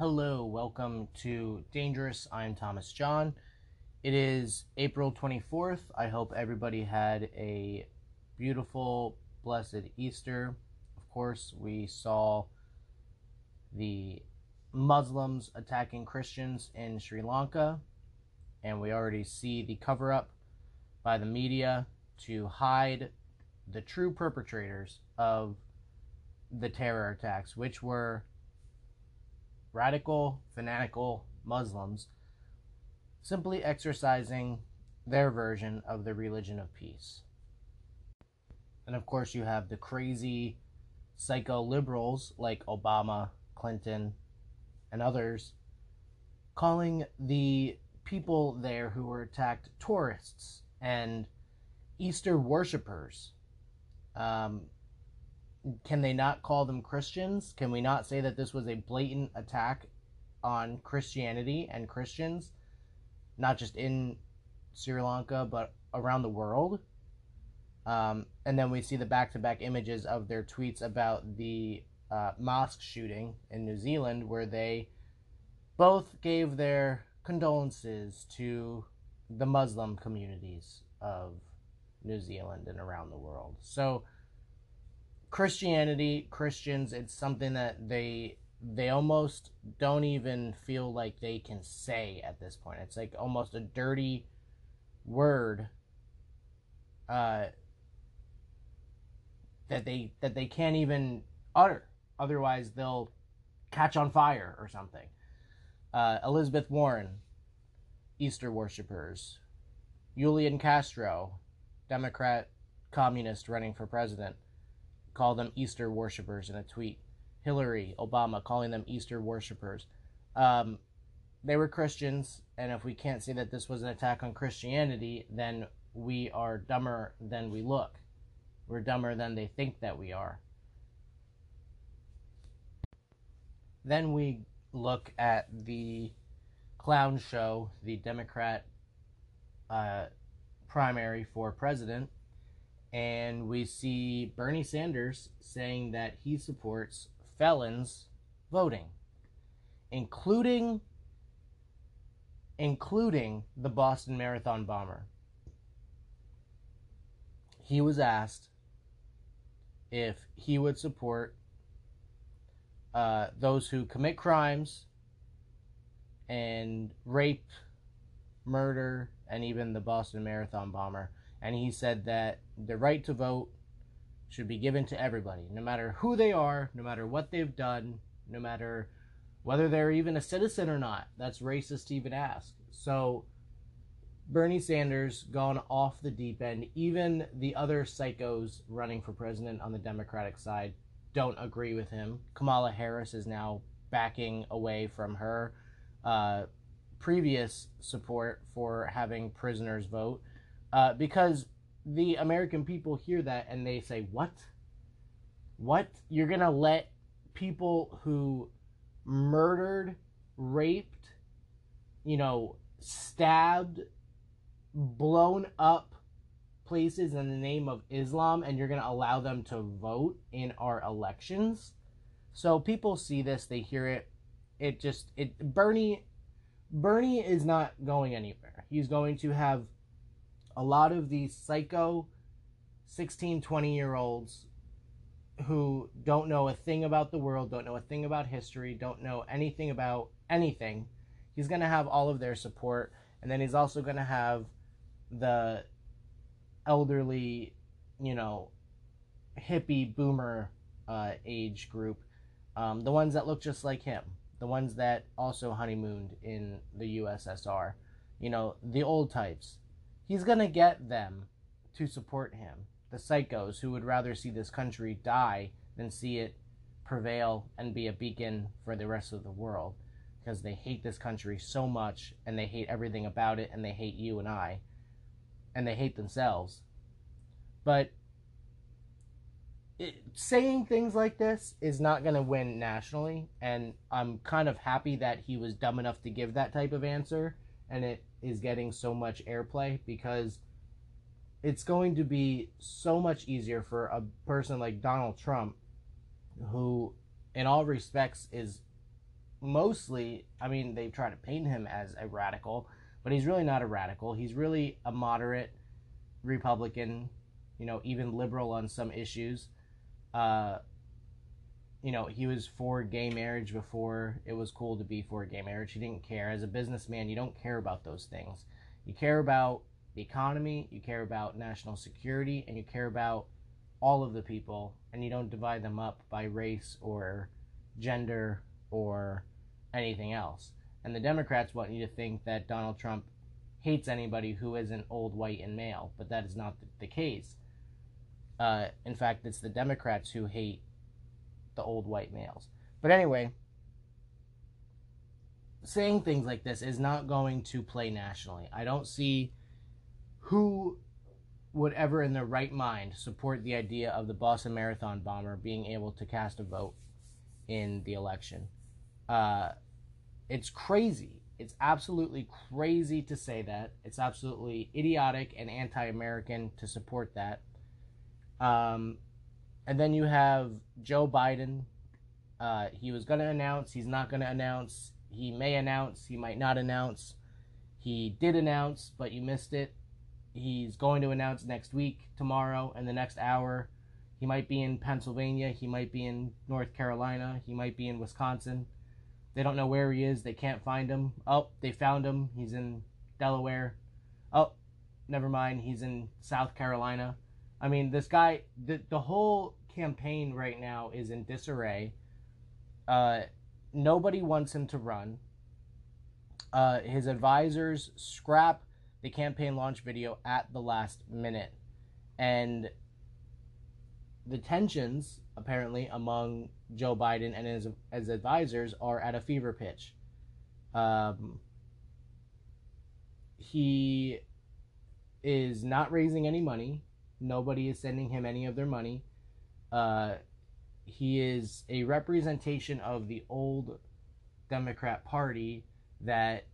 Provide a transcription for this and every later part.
Hello, welcome to Dangerous. I'm Thomas John. It is April 24th. I hope everybody had a beautiful, blessed Easter. Of course, we saw the Muslims attacking Christians in Sri Lanka, and we already see the cover up by the media to hide the true perpetrators of the terror attacks, which were radical, fanatical Muslims simply exercising their version of the religion of peace. And of course, you have the crazy psycho liberals like Obama, Clinton, and others calling the people there who were attacked tourists and Easter worshippers. Um, can they not call them Christians? Can we not say that this was a blatant attack on Christianity and Christians, not just in Sri Lanka, but around the world? Um, and then we see the back to back images of their tweets about the uh, mosque shooting in New Zealand, where they both gave their condolences to the Muslim communities of New Zealand and around the world. So, Christianity, Christians, it's something that they they almost don't even feel like they can say at this point. It's like almost a dirty word uh, that they that they can't even utter. Otherwise, they'll catch on fire or something. Uh, Elizabeth Warren, Easter worshippers. Julian Castro, Democrat communist running for president call them Easter worshippers in a tweet. Hillary, Obama calling them Easter worshippers. Um, they were Christians, and if we can't say that this was an attack on Christianity, then we are dumber than we look. We're dumber than they think that we are. Then we look at the clown show, the Democrat uh, primary for president, and we see Bernie Sanders saying that he supports felons voting, including including the Boston Marathon bomber. He was asked if he would support uh, those who commit crimes and rape, murder, and even the Boston Marathon bomber and he said that the right to vote should be given to everybody, no matter who they are, no matter what they've done, no matter whether they're even a citizen or not. That's racist to even ask. So Bernie Sanders gone off the deep end. Even the other psychos running for president on the Democratic side don't agree with him. Kamala Harris is now backing away from her uh, previous support for having prisoners vote uh, because the American people hear that and they say, "What? What? You're gonna let people who murdered, raped, you know, stabbed, blown up places in the name of Islam, and you're gonna allow them to vote in our elections?" So people see this, they hear it. It just it Bernie Bernie is not going anywhere. He's going to have a lot of these psycho 16, 20 year olds who don't know a thing about the world, don't know a thing about history, don't know anything about anything. He's going to have all of their support. And then he's also going to have the elderly, you know, hippie boomer uh, age group, um, the ones that look just like him, the ones that also honeymooned in the USSR, you know, the old types, he's going to get them to support him. The psychos who would rather see this country die than see it prevail and be a beacon for the rest of the world because they hate this country so much and they hate everything about it and they hate you and I and they hate themselves. But it, saying things like this is not going to win nationally and I'm kind of happy that he was dumb enough to give that type of answer and it is getting so much airplay because it's going to be so much easier for a person like Donald Trump, who, in all respects, is mostly, I mean, they try to paint him as a radical, but he's really not a radical. He's really a moderate Republican, you know, even liberal on some issues. Uh, you know, he was for gay marriage before it was cool to be for gay marriage. He didn't care. As a businessman, you don't care about those things. You care about the economy, you care about national security, and you care about all of the people, and you don't divide them up by race or gender or anything else. And the Democrats want you to think that Donald Trump hates anybody who isn't old, white, and male, but that is not the case. Uh, in fact, it's the Democrats who hate the old white males. But anyway, saying things like this is not going to play nationally. I don't see who would ever, in their right mind, support the idea of the Boston Marathon bomber being able to cast a vote in the election. Uh, it's crazy. It's absolutely crazy to say that. It's absolutely idiotic and anti American to support that. Um, and then you have Joe Biden. Uh, he was going to announce, he's not going to announce. He may announce, he might not announce. He did announce, but you missed it. He's going to announce next week, tomorrow, and the next hour. He might be in Pennsylvania. He might be in North Carolina. He might be in Wisconsin. They don't know where he is. They can't find him. Oh, they found him. He's in Delaware. Oh, never mind. He's in South Carolina. I mean, this guy, the, the whole campaign right now is in disarray. Uh, nobody wants him to run. Uh, his advisors scrap the campaign launch video at the last minute. And the tensions, apparently, among Joe Biden and his, his advisors are at a fever pitch. Um, he is not raising any money Nobody is sending him any of their money. Uh, he is a representation of the old Democrat Party that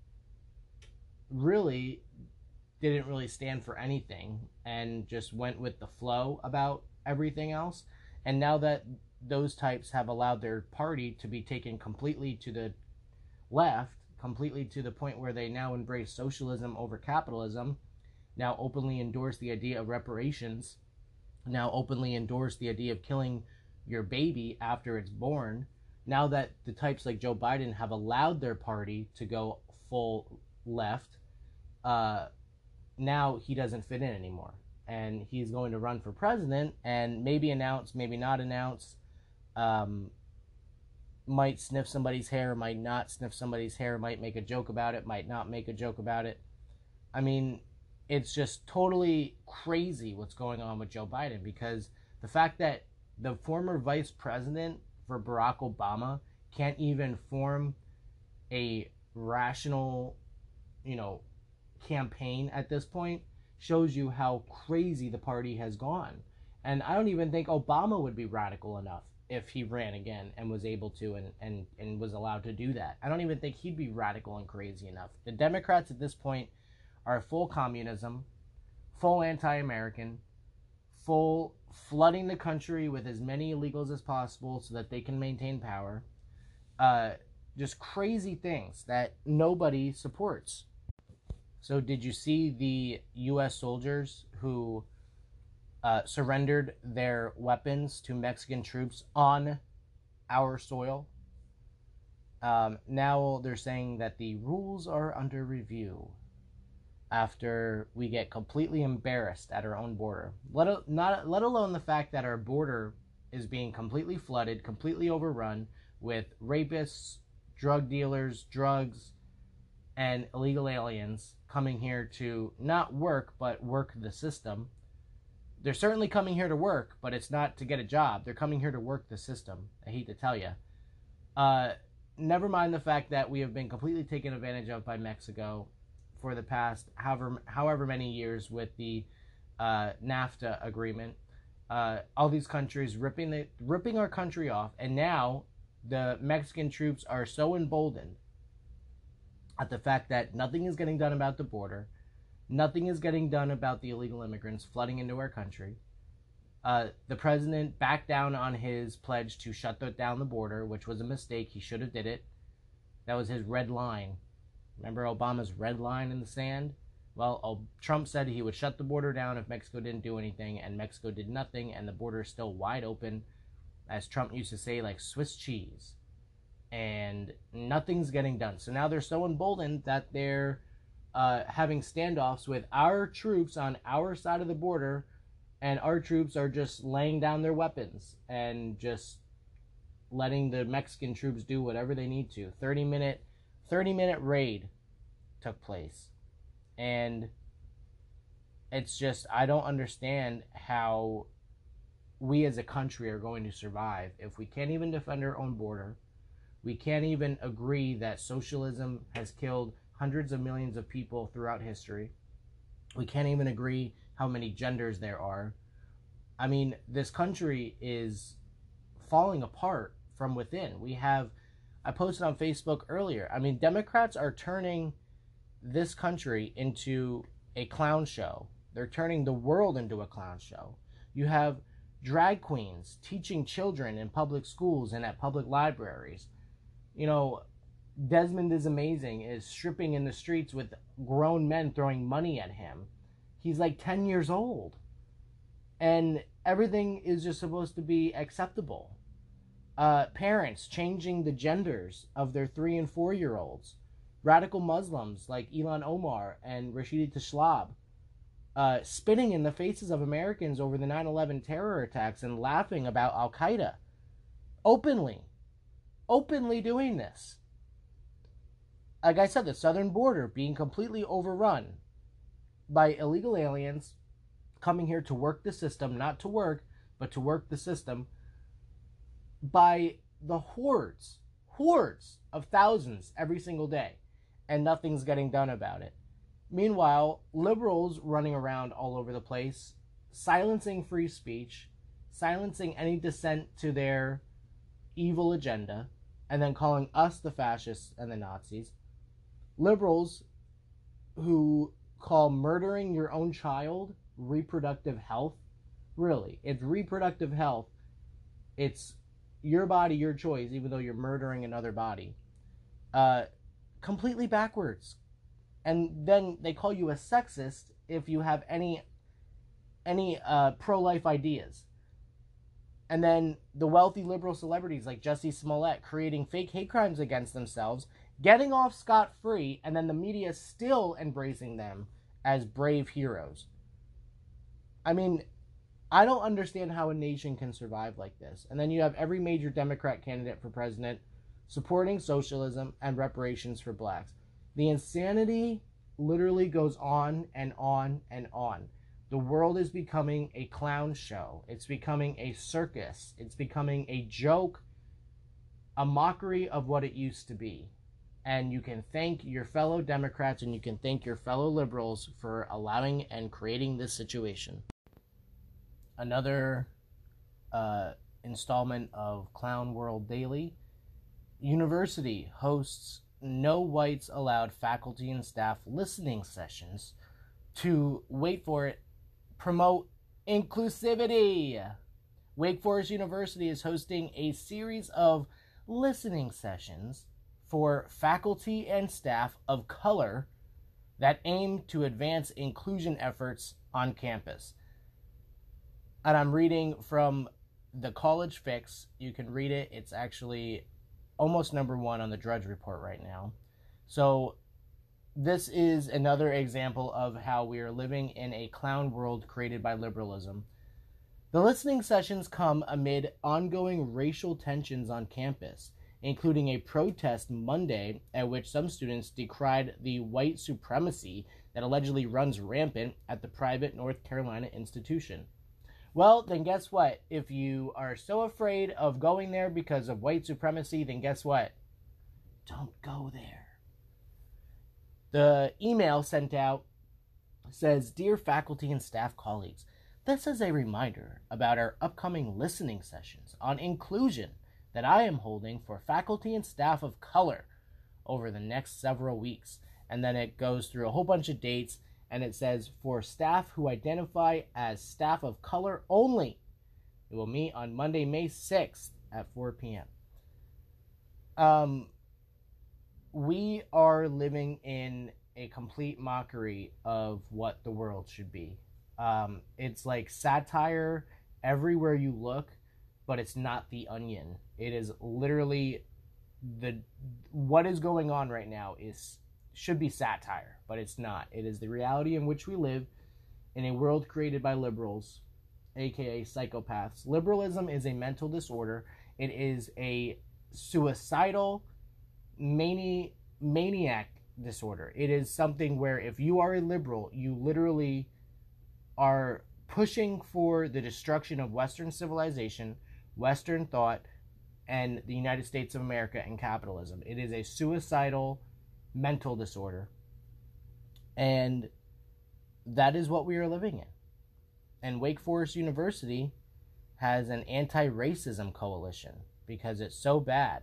really didn't really stand for anything and just went with the flow about everything else. And now that those types have allowed their party to be taken completely to the left, completely to the point where they now embrace socialism over capitalism, now openly endorse the idea of reparations, now openly endorse the idea of killing your baby after it's born. Now that the types like Joe Biden have allowed their party to go full left, uh, now he doesn't fit in anymore. And he's going to run for president and maybe announce, maybe not announce, um, might sniff somebody's hair, might not sniff somebody's hair, might make a joke about it, might not make a joke about it. I mean, it's just totally crazy what's going on with Joe Biden because the fact that the former vice president for Barack Obama can't even form a rational, you know, campaign at this point shows you how crazy the party has gone. And I don't even think Obama would be radical enough if he ran again and was able to and, and, and was allowed to do that. I don't even think he'd be radical and crazy enough. The Democrats at this point are full communism, full anti American, full flooding the country with as many illegals as possible so that they can maintain power. Uh, just crazy things that nobody supports. So, did you see the U.S. soldiers who uh, surrendered their weapons to Mexican troops on our soil? Um, now they're saying that the rules are under review after we get completely embarrassed at our own border. Let, not, let alone the fact that our border is being completely flooded, completely overrun with rapists, drug dealers, drugs, and illegal aliens coming here to not work, but work the system. They're certainly coming here to work, but it's not to get a job. They're coming here to work the system. I hate to tell you. Uh, never mind the fact that we have been completely taken advantage of by Mexico for the past however however many years with the uh, NAFTA agreement. Uh, all these countries ripping the ripping our country off, and now the Mexican troops are so emboldened at the fact that nothing is getting done about the border, nothing is getting done about the illegal immigrants flooding into our country. Uh, the president backed down on his pledge to shut down the border, which was a mistake. He should have did it. That was his red line. Remember Obama's red line in the sand? Well, Trump said he would shut the border down if Mexico didn't do anything, and Mexico did nothing, and the border is still wide open, as Trump used to say, like Swiss cheese. And nothing's getting done. So now they're so emboldened that they're uh, having standoffs with our troops on our side of the border, and our troops are just laying down their weapons and just letting the Mexican troops do whatever they need to. 30 minute 30 minute raid took place. And it's just I don't understand how we as a country are going to survive if we can't even defend our own border. We can't even agree that socialism has killed hundreds of millions of people throughout history. We can't even agree how many genders there are. I mean, this country is falling apart from within. We have, I posted on Facebook earlier, I mean, Democrats are turning this country into a clown show. They're turning the world into a clown show. You have drag queens teaching children in public schools and at public libraries. You know, Desmond is amazing is stripping in the streets with grown men throwing money at him. He's like 10 years old. And everything is just supposed to be acceptable. Uh, parents changing the genders of their three and four year olds. Radical Muslims like Ilhan Omar and Rashida Tlaib uh, spitting in the faces of Americans over the 9 11 terror attacks and laughing about Al Qaeda. Openly. Openly doing this like I said, the southern border being completely overrun by illegal aliens coming here to work the system, not to work, but to work the system by the hordes, hordes of thousands every single day, and nothing's getting done about it. Meanwhile, liberals running around all over the place, silencing free speech, silencing any dissent to their evil agenda, and then calling us the fascists and the Nazis liberals who call murdering your own child reproductive health. Really, it's reproductive health. It's your body, your choice, even though you're murdering another body. Uh, completely backwards. And then they call you a sexist if you have any any uh, pro-life ideas. And then the wealthy liberal celebrities like Jussie Smollett creating fake hate crimes against themselves getting off scot free, and then the media still embracing them as brave heroes. I mean, I don't understand how a nation can survive like this. And then you have every major Democrat candidate for president supporting socialism and reparations for blacks. The insanity literally goes on and on and on. The world is becoming a clown show. It's becoming a circus. It's becoming a joke, a mockery of what it used to be and you can thank your fellow Democrats and you can thank your fellow liberals for allowing and creating this situation. Another uh, installment of Clown World Daily. University hosts no whites allowed faculty and staff listening sessions to, wait for it, promote inclusivity. Wake Forest University is hosting a series of listening sessions for faculty and staff of color that aim to advance inclusion efforts on campus. And I'm reading from the College Fix. You can read it. It's actually almost number one on the Drudge Report right now. So, this is another example of how we are living in a clown world created by liberalism. The listening sessions come amid ongoing racial tensions on campus including a protest Monday at which some students decried the white supremacy that allegedly runs rampant at the private North Carolina institution. Well, then guess what? If you are so afraid of going there because of white supremacy, then guess what? Don't go there. The email sent out says Dear faculty and staff colleagues, this is a reminder about our upcoming listening sessions on inclusion that I am holding for faculty and staff of color over the next several weeks. And then it goes through a whole bunch of dates and it says for staff who identify as staff of color only. It will meet on Monday, May 6th at 4 p.m. Um, we are living in a complete mockery of what the world should be. Um, it's like satire everywhere you look, but it's not the onion. It is literally the what is going on right now is should be satire, but it's not. It is the reality in which we live in a world created by liberals, aka psychopaths. Liberalism is a mental disorder. It is a suicidal mani- maniac disorder. It is something where if you are a liberal, you literally are pushing for the destruction of Western civilization, Western thought, and the United States of America and capitalism. It is a suicidal mental disorder. And that is what we are living in. And Wake Forest University has an anti racism coalition because it's so bad.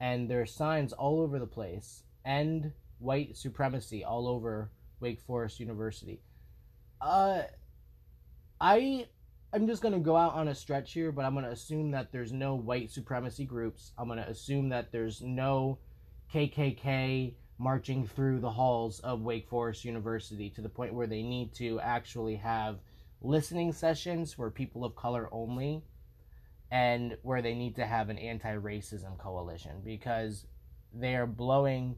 And there are signs all over the place. End white supremacy all over Wake Forest University. Uh, I I'm just gonna go out on a stretch here, but I'm gonna assume that there's no white supremacy groups. I'm gonna assume that there's no KKK marching through the halls of Wake Forest University to the point where they need to actually have listening sessions for people of color only and where they need to have an anti-racism coalition because they are blowing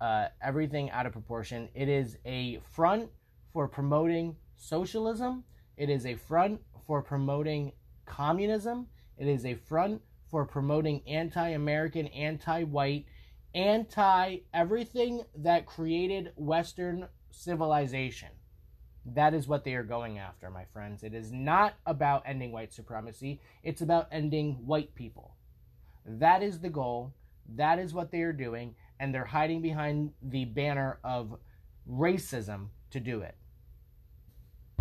uh, everything out of proportion. It is a front for promoting socialism. It is a front for promoting communism. It is a front for promoting anti American, anti white, anti everything that created Western civilization. That is what they are going after, my friends. It is not about ending white supremacy, it's about ending white people. That is the goal. That is what they are doing and they're hiding behind the banner of racism to do it.